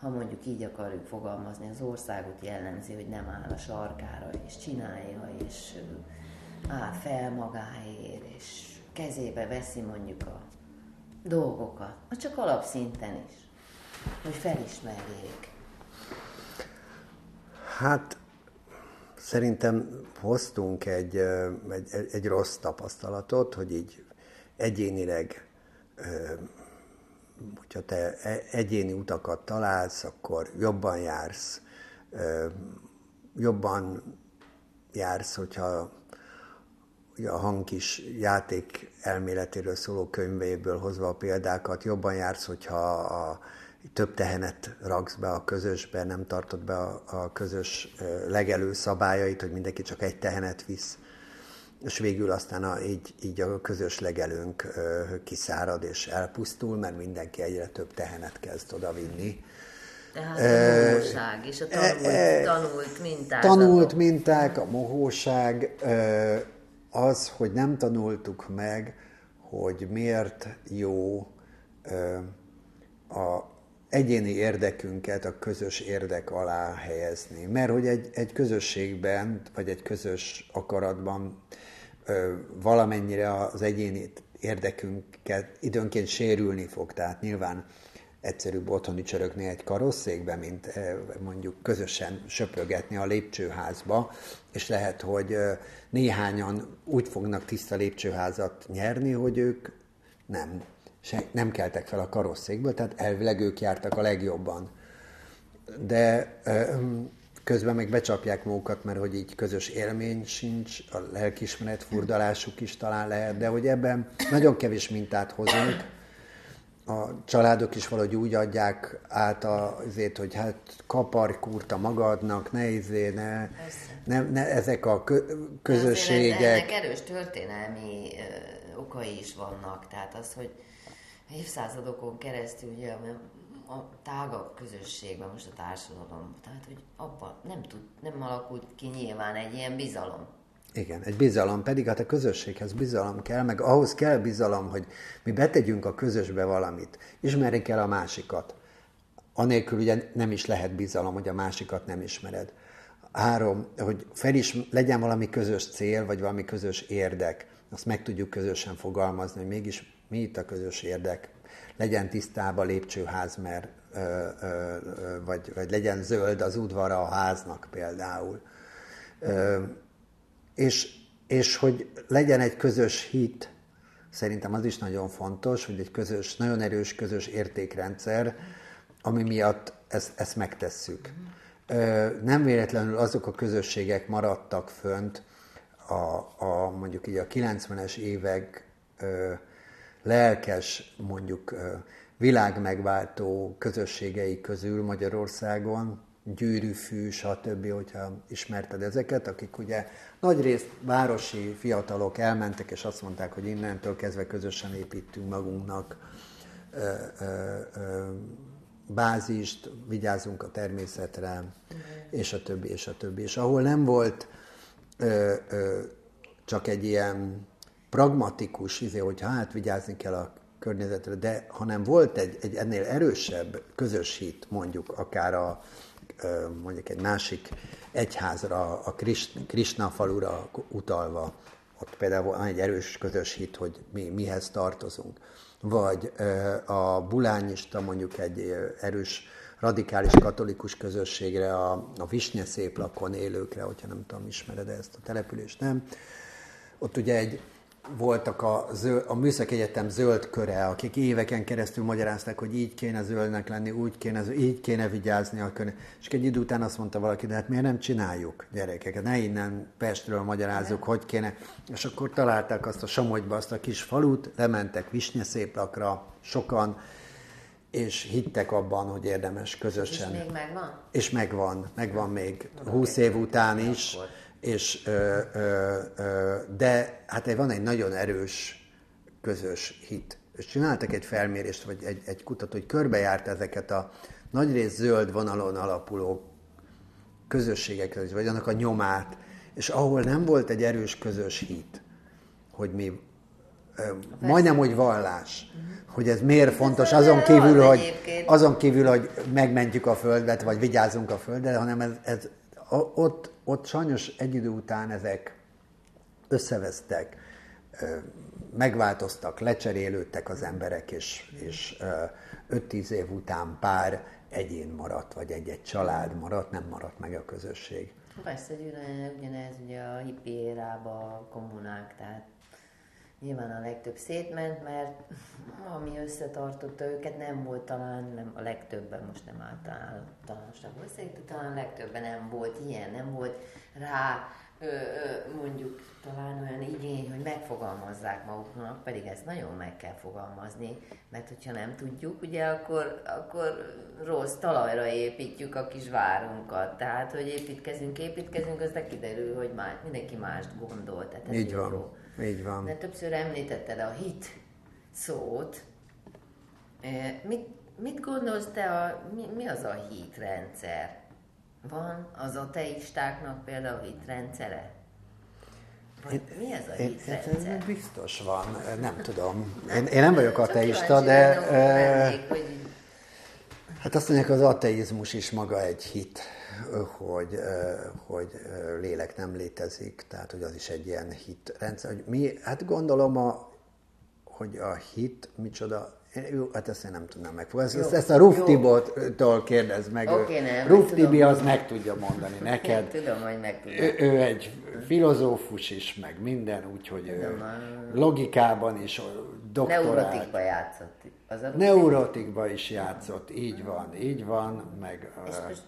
ha mondjuk így akarjuk fogalmazni, az országot jellemzi, hogy nem áll a sarkára, és csinálja, és áll fel magáért, és kezébe veszi mondjuk a dolgokat, vagy csak alapszinten is, hogy felismerjék. Hát szerintem hoztunk egy, egy, egy rossz tapasztalatot, hogy így egyénileg, hogyha te e, egyéni utakat találsz, akkor jobban jársz, jobban jársz, hogyha a hangkis játék elméletéről szóló könyvéből hozva a példákat, jobban jársz, hogyha a, több tehenet raksz be a közösbe, nem tartod be a, a közös legelő szabályait, hogy mindenki csak egy tehenet visz, és végül aztán a, így, így a közös legelőnk ö, kiszárad és elpusztul, mert mindenki egyre több tehenet kezd oda vinni. Tehát a mohóság és a tanult, e, tanult minták. Tanult minták, a mohóság, ö, az, hogy nem tanultuk meg, hogy miért jó a egyéni érdekünket a közös érdek alá helyezni. Mert hogy egy, egy közösségben, vagy egy közös akaratban valamennyire az egyéni érdekünket időnként sérülni fog. Tehát nyilván egyszerűbb otthoni csörögni egy karosszékbe, mint mondjuk közösen söprögetni a lépcsőházba, és lehet, hogy néhányan úgy fognak tiszta lépcsőházat nyerni, hogy ők nem, se, nem keltek fel a karosszékből, tehát elvileg ők jártak a legjobban. De közben meg becsapják magukat, mert hogy így közös élmény sincs, a lelkismeret furdalásuk is talán lehet, de hogy ebben nagyon kevés mintát hozunk, a családok is valahogy úgy adják át azért, hogy hát kaparj kurta magadnak, ne izé, ne, ne, ne ezek a közösségek. Ennek erős történelmi okai is vannak, tehát az, hogy évszázadokon keresztül ugye a tágabb közösségben, most a társadalom, tehát hogy abban nem, tud, nem alakult ki nyilván egy ilyen bizalom. Igen, egy bizalom, pedig hát a közösséghez bizalom kell, meg ahhoz kell bizalom, hogy mi betegyünk a közösbe valamit, ismerjük el a másikat. Anélkül ugye nem is lehet bizalom, hogy a másikat nem ismered. három, hogy fel is legyen valami közös cél, vagy valami közös érdek. Azt meg tudjuk közösen fogalmazni, hogy mégis mi itt a közös érdek. Legyen tisztába lépcsőház, mert, ö, ö, vagy, vagy legyen zöld az udvara a háznak például. Ö, és, és hogy legyen egy közös hit, szerintem az is nagyon fontos, hogy egy közös, nagyon erős közös értékrendszer, ami miatt ezt, ezt megtesszük. Nem véletlenül azok a közösségek maradtak fönt a, a mondjuk így a 90-es évek lelkes, mondjuk világmegváltó közösségei közül Magyarországon, gyűrűfű, stb., hogyha ismerted ezeket, akik ugye nagyrészt városi fiatalok elmentek, és azt mondták, hogy innentől kezdve közösen építünk magunknak ö, ö, ö, bázist, vigyázunk a természetre, és a többi, és a többi. És ahol nem volt ö, ö, csak egy ilyen pragmatikus, izé, hogy hát vigyázni kell a környezetre, de hanem volt egy, egy ennél erősebb közös hit, mondjuk akár a, mondjuk egy másik egyházra, a Krishna falura utalva, ott például van egy erős közös hit, hogy mi mihez tartozunk. Vagy a bulányista mondjuk egy erős radikális katolikus közösségre, a, a Visnye széplakon élőkre, hogyha nem tudom, ismered ezt a települést, nem? Ott ugye egy voltak a, zöld, a Műszaki Egyetem zöld köre, akik éveken keresztül magyarázták, hogy így kéne zöldnek lenni, úgy kéne, így kéne vigyázni a környe. És egy idő után azt mondta valaki, de hát miért nem csináljuk gyerekeket, ne innen Pestről magyarázzuk, hogy kéne. És akkor találták azt a Somogyba, azt a kis falut, lementek Visnyeszéplakra, sokan, és hittek abban, hogy érdemes közösen. És még megvan? És megvan, megvan még, húsz év után is. Akkor és, ö, ö, ö, de hát van egy nagyon erős közös hit. És csináltak egy felmérést, vagy egy, egy kutató, hogy körbejárt ezeket a nagyrészt zöld vonalon alapuló közösségeket, vagy annak a nyomát, és ahol nem volt egy erős közös hit, hogy mi majdnem, hogy vallás, uh-huh. hogy ez miért fontos, azon kívül, hogy, azon kívül, hogy megmentjük a földet, vagy vigyázunk a földre, hanem ez, ez ott, ott sajnos egy idő után ezek összevesztek, megváltoztak, lecserélődtek az emberek, és, és 5-10 év után pár egyén maradt, vagy egy-egy család maradt, nem maradt meg a közösség. Persze, ugyanez ugye a hippi érában kommunák, tehát nyilván a legtöbb szétment, mert ami összetartotta őket nem volt talán, nem a legtöbben, most nem általánosan beszélt, talán a legtöbben nem volt ilyen, nem volt rá mondjuk talán olyan igény, hogy megfogalmazzák maguknak, pedig ezt nagyon meg kell fogalmazni, mert hogyha nem tudjuk, ugye akkor, akkor rossz talajra építjük a kis várunkat. Tehát, hogy építkezünk, építkezünk, az kiderül, hogy már mindenki mást gondol. Tehát ez Így van. Jó. Így van. De többször említetted a hit szót. Mit, mit gondolsz te, a, mi, mi az a hitrendszer? Van az ateistáknak például hitrendszere? Vagy mi ez a hitrendszer? Biztos van, nem tudom. Én, én nem vagyok ateista, de... Lennék, hogy... Hát azt mondják, az ateizmus is maga egy hit hogy, hogy lélek nem létezik, tehát hogy az is egy ilyen hitrendszer. Hogy mi, hát gondolom, a, hogy a hit micsoda, jó, hát ezt én nem tudnám megfogalmazni. Ezt, ezt a Ruf Tibor-tól kérdezd meg. Okay, nem, Ruf Tibi az meg tudja mondani neked. Tudom, hogy meg tudja. Ő, ő egy filozófus is, meg minden, úgyhogy ő logikában is doktorát. Neurotikba játszott. Az a Neurotikba is játszott, így van, így van, meg... És most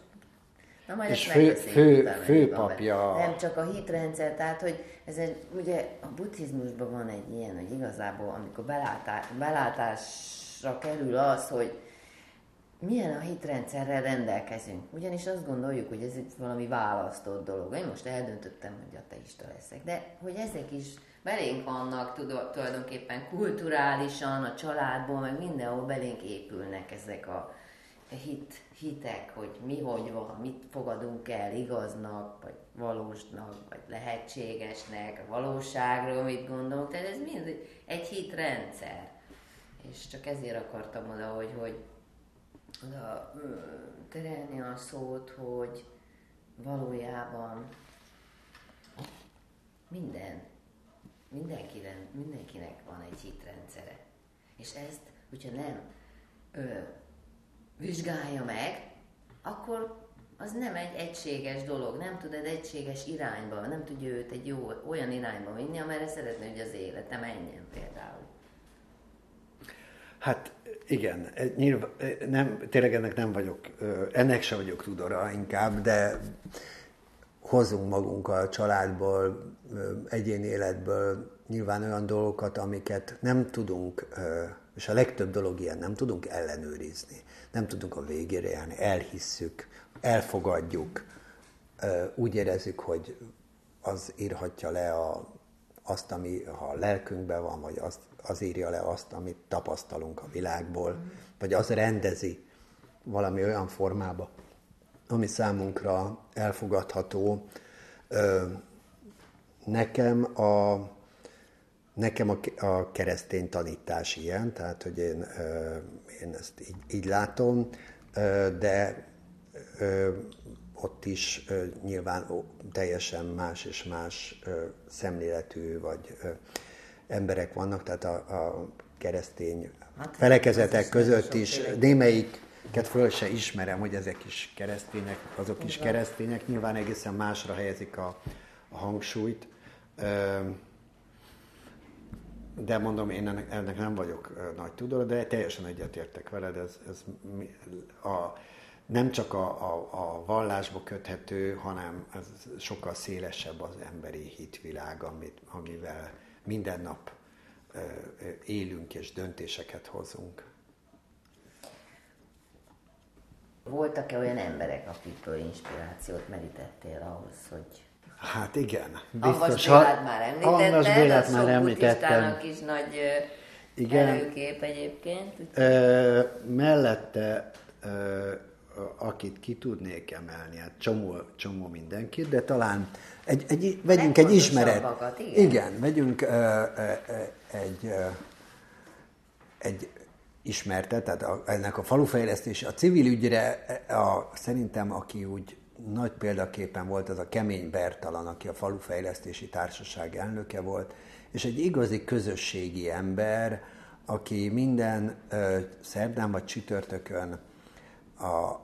Na majd és fő, fő, főpapja. Nem csak a hitrendszer, tehát hogy ez egy, ugye a buddhizmusban van egy ilyen, hogy igazából amikor belátá, belátásra kerül az, hogy milyen a hitrendszerrel rendelkezünk. Ugyanis azt gondoljuk, hogy ez egy valami választott dolog. Én most eldöntöttem, hogy ateista leszek. De hogy ezek is belénk vannak tulajdonképpen kulturálisan, a családból, meg mindenhol belénk épülnek ezek a hit, hitek, hogy mi hogy van, mit fogadunk el igaznak, vagy valósnak, vagy lehetségesnek, a valóságról mit gondolunk, tehát ez mind egy hitrendszer. És csak ezért akartam oda, hogy, hogy oda terelni a szót, hogy valójában minden, mindenkinek, mindenkinek van egy hitrendszere. És ezt, hogyha nem ö, vizsgálja meg, akkor az nem egy egységes dolog, nem tud egy egységes irányba, nem tudja őt egy jó, olyan irányba vinni, amelyre szeretne, hogy az élete menjen például. Hát igen, nyilván, nem, tényleg ennek nem vagyok, ennek sem vagyok tudora inkább, de hozunk magunk a családból, egyéni életből nyilván olyan dolgokat, amiket nem tudunk, és a legtöbb dolog ilyen, nem tudunk ellenőrizni, nem tudunk a végére járni, elhisszük, elfogadjuk, úgy érezzük, hogy az írhatja le a, azt, ami ha a lelkünkben van, vagy azt, az írja le azt, amit tapasztalunk a világból, vagy az rendezi valami olyan formába, ami számunkra elfogadható. Nekem a, nekem a, a keresztény tanítás ilyen, tehát hogy én, én ezt így, így látom, de ott is nyilván teljesen más és más szemléletű vagy emberek vannak, tehát a, a keresztény hát, felekezetek között is. némelyiket föl se ismerem, hogy ezek is keresztények, azok is keresztények, nyilván egészen másra helyezik a, a hangsúlyt. De mondom, én ennek, ennek nem vagyok nagy tudó, de teljesen egyetértek veled, ez, ez a, nem csak a, a, a vallásba köthető, hanem ez sokkal szélesebb az emberi hitvilág, amit, amivel minden nap élünk és döntéseket hozunk. Voltak-e olyan emberek, akikből inspirációt merítettél ahhoz, hogy... Hát igen. Biztos, Bélát már említetted, Annas Bélát már említettem. is nagy igen. előkép egyébként. Ö, mellette ö, akit ki tudnék emelni, hát csomó, csomó mindenkit, de talán egy, egy, vegyünk egy ismeret. igen. igen, vegyünk uh, uh, egy, uh, egy ismertet, tehát a, ennek a falufejlesztés, a civil ügyre a, szerintem, aki úgy nagy példaképpen volt, az a Kemény Bertalan, aki a falufejlesztési társaság elnöke volt, és egy igazi közösségi ember, aki minden uh, szerdán vagy csütörtökön a,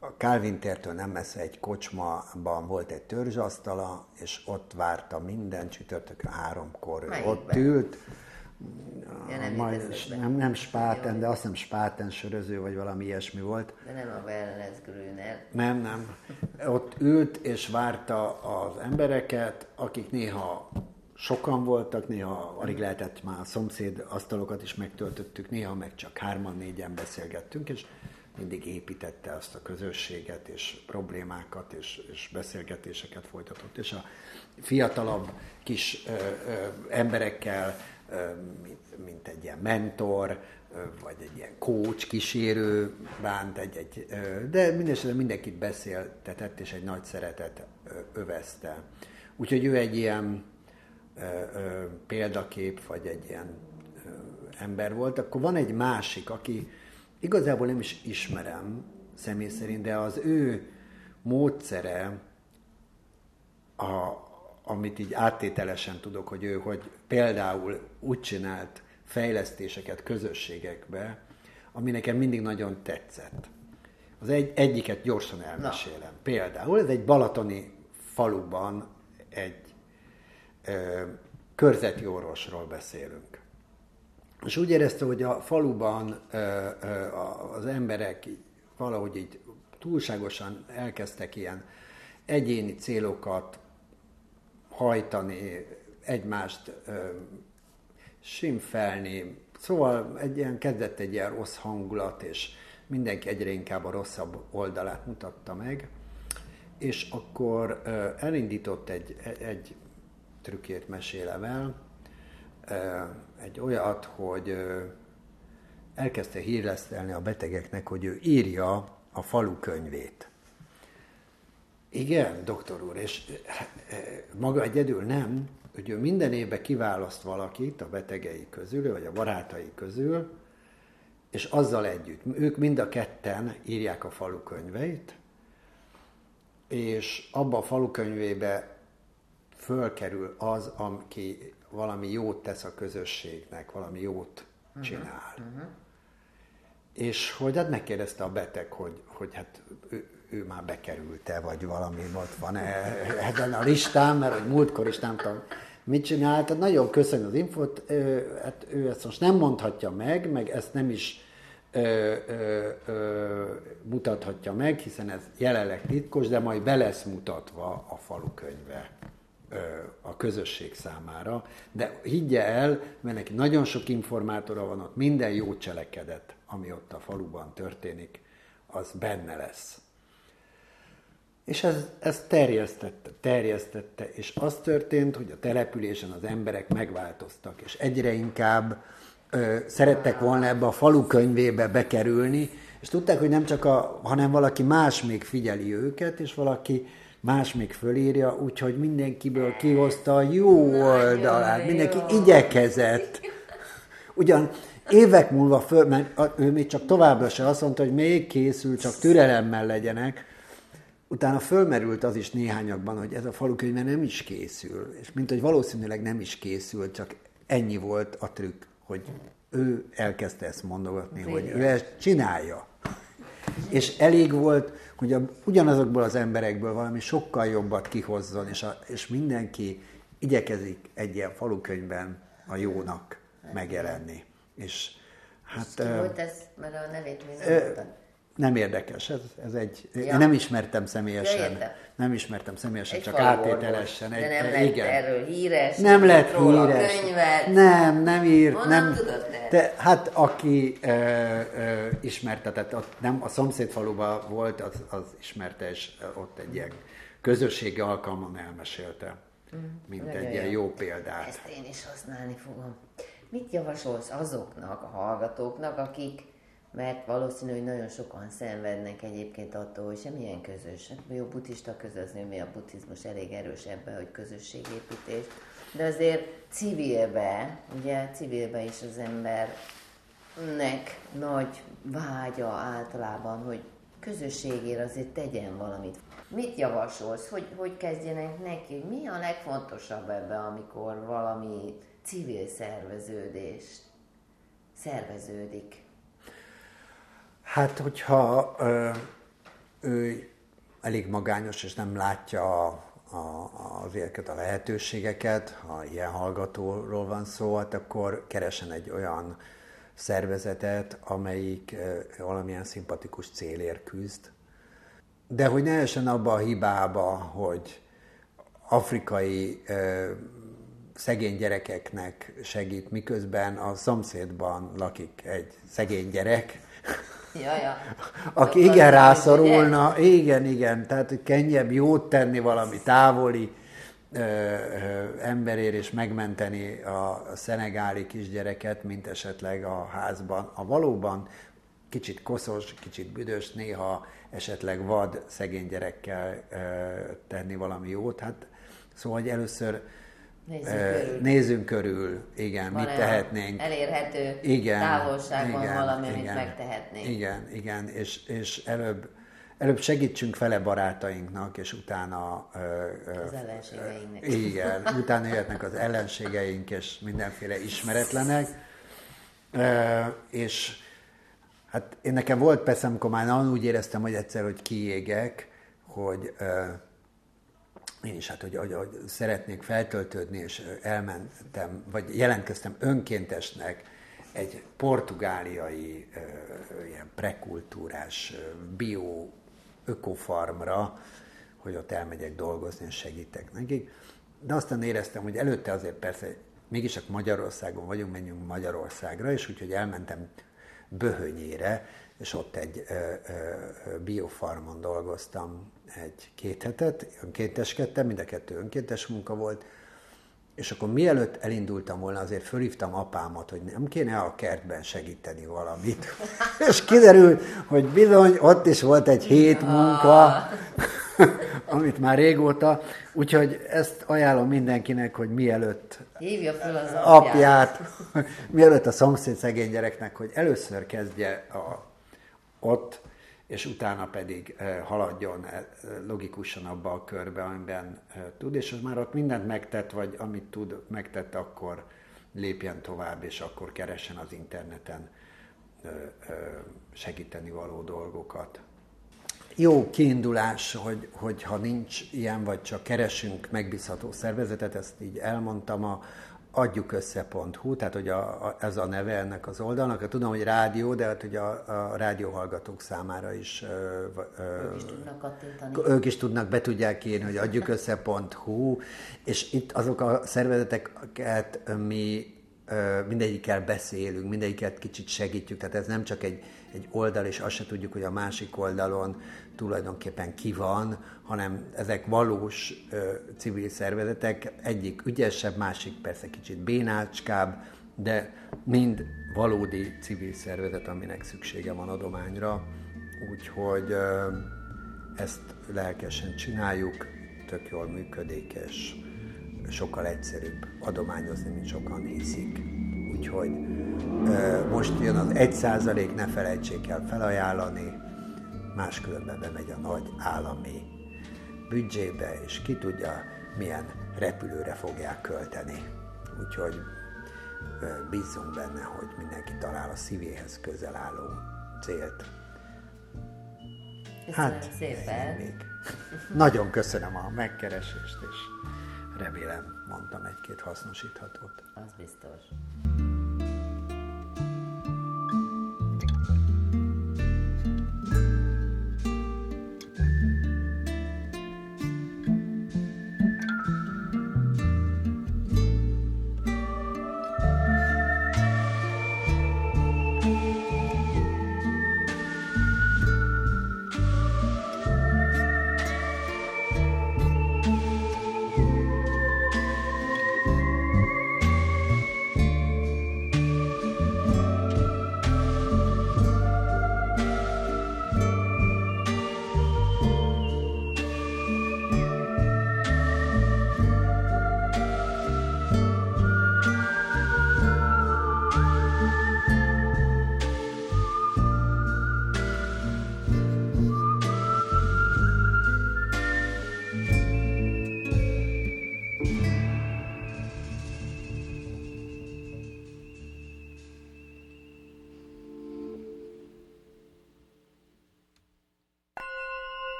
a Calvin tértől nem messze egy kocsmában volt egy törzsasztala, és ott várta minden csütörtökön háromkor. Melyikben? Ott ült, ja, nem, majd, nem, nem Spáten, de azt hiszem Spáten söröző, vagy valami ilyesmi volt. De nem a Wellness Grüner. Nem, nem. Ott ült és várta az embereket, akik néha sokan voltak, néha alig lehetett már a szomszéd asztalokat is megtöltöttük, néha meg csak hárman, négyen beszélgettünk, és mindig építette azt a közösséget, és problémákat, és, és beszélgetéseket folytatott. És a fiatalabb kis ö, ö, emberekkel, mint, egy ilyen mentor, vagy egy ilyen coach, kísérő bánt, egy, egy, de mindesetre mindenkit beszéltetett, és egy nagy szeretet övezte. Úgyhogy ő egy ilyen példakép, vagy egy ilyen ember volt. Akkor van egy másik, aki, igazából nem is ismerem személy szerint, de az ő módszere, a, amit így áttételesen tudok, hogy ő, hogy például úgy csinált fejlesztéseket közösségekbe, ami nekem mindig nagyon tetszett. Az egy, egyiket gyorsan elmesélem. Na. Például ez egy balatoni faluban egy ö, körzeti orvosról beszélünk. És úgy érezte, hogy a faluban az emberek valahogy így túlságosan elkezdtek ilyen egyéni célokat hajtani, egymást simfelni. Szóval egy ilyen, kezdett egy ilyen rossz hangulat, és mindenki egyre inkább a rosszabb oldalát mutatta meg. És akkor elindított egy, egy trükkét mesélem el, egy olyat, hogy elkezdte hírlesztelni a betegeknek, hogy ő írja a falu könyvét. Igen, doktor úr, és maga egyedül nem, hogy ő minden évben kiválaszt valakit a betegei közül, vagy a barátai közül, és azzal együtt, ők mind a ketten írják a falu könyveit, és abba a falukönyvébe fölkerül az, aki valami jót tesz a közösségnek, valami jót csinál. Uh-huh. Uh-huh. És hogy hát megkérdezte a beteg, hogy, hogy hát ő, ő már bekerült-e, vagy valami ott van-e ebben a listán, mert hogy múltkor is nem tudom, mit csinált. Nagyon köszönöm az infot, hát ő ezt most nem mondhatja meg, meg ezt nem is ö, ö, ö, mutathatja meg, hiszen ez jelenleg titkos, de majd be lesz mutatva a falukönyve a közösség számára, de higgye el, mert neki nagyon sok informátora van ott, minden jó cselekedet, ami ott a faluban történik, az benne lesz. És ez, ez terjesztette, terjesztette, és az történt, hogy a településen az emberek megváltoztak, és egyre inkább ö, szerettek volna ebbe a falu könyvébe bekerülni, és tudták, hogy nem csak a, hanem valaki más még figyeli őket, és valaki más még fölírja, úgyhogy mindenkiből kihozta a jó oldalát, mindenki igyekezett. Ugyan évek múlva föl, mert ő még csak továbbra se azt mondta, hogy még készül, csak türelemmel legyenek, utána fölmerült az is néhányakban, hogy ez a falukönyve nem is készül, és mint hogy valószínűleg nem is készül, csak ennyi volt a trükk, hogy ő elkezdte ezt mondogatni, hogy ő ezt csinálja. És elég volt, hogy a, ugyanazokból az emberekből valami sokkal jobbat kihozzon, és, a, és mindenki igyekezik egy ilyen falukönyvben a jónak megjelenni. És hát... És ki volt ez, mert a nevét még nem nem érdekes, ez, ez egy, ja. én nem ismertem személyesen, ja, nem ismertem személyesen, egy csak átételesen. Egy, de nem lett igen. erről híres, nem lett híres, könyvet. nem, nem írt, Honnan nem. Tudod de, hát aki ö, ö, ismertetett, ott nem a szomszédfaluban volt, az, az ismerte, és ott egy ilyen közösségi alkalmon elmesélte, mm, mint egy ilyen jó példát. Ezt én is használni fogom. Mit javasolsz azoknak a hallgatóknak, akik mert valószínű, hogy nagyon sokan szenvednek egyébként attól, hogy semmilyen közös. Hát jó buddhista közözni, mi a buddhizmus elég erős ebben, hogy közösségépítés. De azért civilbe, ugye civilbe is az embernek nagy vágya általában, hogy közösségért azért tegyen valamit. Mit javasolsz? Hogy, hogy kezdjenek neki? Mi a legfontosabb ebben, amikor valami civil szerveződés szerveződik? Hát, hogyha ö, ő elég magányos, és nem látja a, a, azért a lehetőségeket, ha ilyen hallgatóról van szó, hát akkor keresen egy olyan szervezetet, amelyik ö, valamilyen szimpatikus célért küzd. De hogy ne essen abba a hibába, hogy afrikai ö, szegény gyerekeknek segít, miközben a szomszédban lakik egy szegény gyerek, Ja, ja. Aki Sokkal igen rászorulna, ugye? igen, igen, tehát hogy könnyebb jót tenni valami távoli ö, ö, emberért és megmenteni a, a szenegáli kisgyereket, mint esetleg a házban. A valóban kicsit koszos, kicsit büdös, néha esetleg vad szegény gyerekkel ö, tenni valami jót. Hát, szóval, hogy először Nézzünk körül. Nézzünk körül, igen, Van mit tehetnénk. Elérhető igen, távolságban igen, valami, igen, amit megtehetnénk. Igen, igen, és, és előbb, előbb segítsünk fele barátainknak, és utána... Az ellenségeinknek. Igen, utána jöhetnek az ellenségeink, és mindenféle ismeretlenek. És hát én nekem volt persze, amikor már úgy éreztem, hogy egyszer, hogy kiégek, hogy én is hát, hogy, hogy, hogy szeretnék feltöltődni, és elmentem, vagy jelentkeztem önkéntesnek egy portugáliai ilyen prekultúrás bio ökofarmra, hogy ott elmegyek dolgozni, és segítek nekik. De aztán éreztem, hogy előtte azért persze mégis csak Magyarországon vagyunk, menjünk Magyarországra, és úgyhogy elmentem Böhönyére, és ott egy ö, ö, biofarmon dolgoztam egy-két hetet, önkénteskedtem, mind a kettő önkéntes munka volt, és akkor mielőtt elindultam volna, azért fölhívtam apámat, hogy nem kéne a kertben segíteni valamit. [laughs] és kiderült, hogy bizony ott is volt egy hét munka, [laughs] amit már régóta, úgyhogy ezt ajánlom mindenkinek, hogy mielőtt Hívja fel az apját, apját. Mielőtt a szomszéd szegény gyereknek, hogy először kezdje a, ott, és utána pedig haladjon logikusan abba a körbe, amiben tud, és az már ott mindent megtett, vagy amit tud, megtett, akkor lépjen tovább, és akkor keressen az interneten segíteni való dolgokat. Jó kiindulás, hogy, hogyha nincs ilyen, vagy csak keresünk megbízható szervezetet, ezt így elmondtam a, adjuk össze.hu, tehát hogy a, a, ez a neve ennek az oldalnak. Tudom, hogy rádió, de hát hogy a, a rádióhallgatók számára is, ö, ö, ők is tudnak kattintani. Ők is tudnak, be tudják írni, hogy adjuk össze.hu, és itt azok a szervezeteket mi mindegyikkel beszélünk, mindegyiket kicsit segítjük, tehát ez nem csak egy, egy oldal, és azt se tudjuk, hogy a másik oldalon tulajdonképpen ki van, hanem ezek valós ö, civil szervezetek, egyik ügyesebb, másik persze kicsit bénácskább, de mind valódi civil szervezet, aminek szüksége van adományra, úgyhogy ö, ezt lelkesen csináljuk, tök jól működik, és sokkal egyszerűbb adományozni, mint sokan hiszik. Úgyhogy most jön az egy százalék, ne felejtsék el felajánlani, máskülönben bemegy a nagy állami büdzsébe, és ki tudja, milyen repülőre fogják költeni. Úgyhogy bízzunk benne, hogy mindenki talál a szívéhez közel álló célt. Köszönöm hát, szépen. Még. Nagyon köszönöm a megkeresést, és remélem mondtam egy-két hasznosíthatót. Az biztos.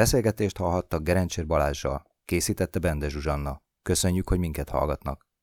Beszélgetést hallhattak Gerencsér Balázsral, készítette Bende Zsuzsanna. Köszönjük, hogy minket hallgatnak.